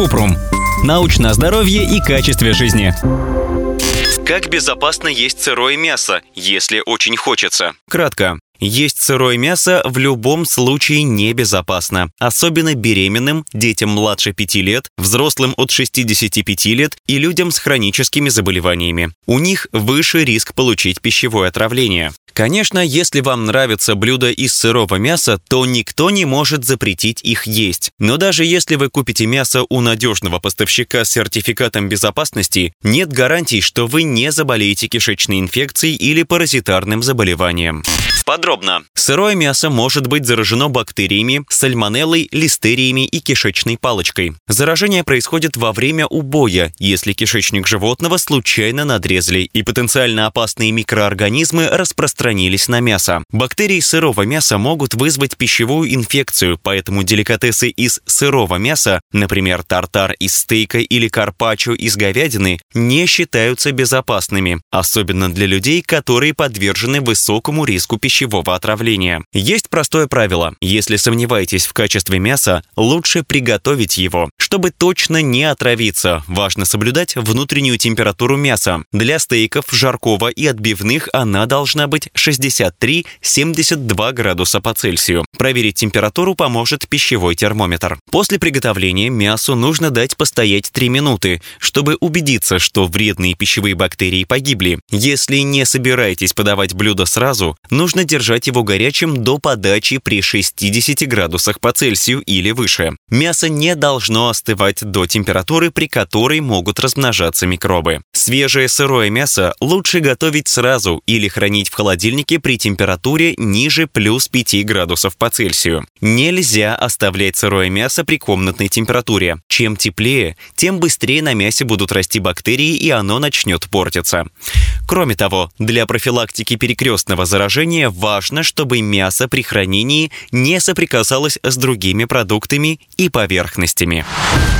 Купрум. Научное здоровье и качестве жизни. Как безопасно есть сырое мясо, если очень хочется? Кратко. Есть сырое мясо в любом случае небезопасно, особенно беременным, детям младше 5 лет, взрослым от 65 лет и людям с хроническими заболеваниями. У них выше риск получить пищевое отравление. Конечно, если вам нравятся блюда из сырого мяса, то никто не может запретить их есть. Но даже если вы купите мясо у надежного поставщика с сертификатом безопасности, нет гарантий, что вы не заболеете кишечной инфекцией или паразитарным заболеванием. Подробно. Сырое мясо может быть заражено бактериями, сальмонеллой, листериями и кишечной палочкой. Заражение происходит во время убоя, если кишечник животного случайно надрезали, и потенциально опасные микроорганизмы распространились на мясо. Бактерии сырого мяса могут вызвать пищевую инфекцию, поэтому деликатесы из сырого мяса, например, тартар из стейка или карпаччо из говядины, не считаются безопасными, особенно для людей, которые подвержены высокому риску пищевой пищевого отравления. Есть простое правило. Если сомневаетесь в качестве мяса, лучше приготовить его. Чтобы точно не отравиться, важно соблюдать внутреннюю температуру мяса. Для стейков, жаркого и отбивных она должна быть 63-72 градуса по Цельсию. Проверить температуру поможет пищевой термометр. После приготовления мясу нужно дать постоять 3 минуты, чтобы убедиться, что вредные пищевые бактерии погибли. Если не собираетесь подавать блюдо сразу, нужно держать его горячим до подачи при 60 градусах по Цельсию или выше. Мясо не должно остывать до температуры, при которой могут размножаться микробы. Свежее сырое мясо лучше готовить сразу или хранить в холодильнике при температуре ниже плюс 5 градусов по Цельсию. Нельзя оставлять сырое мясо при комнатной температуре. Чем теплее, тем быстрее на мясе будут расти бактерии и оно начнет портиться. Кроме того, для профилактики перекрестного заражения важно, чтобы мясо при хранении не соприкасалось с другими продуктами и поверхностями.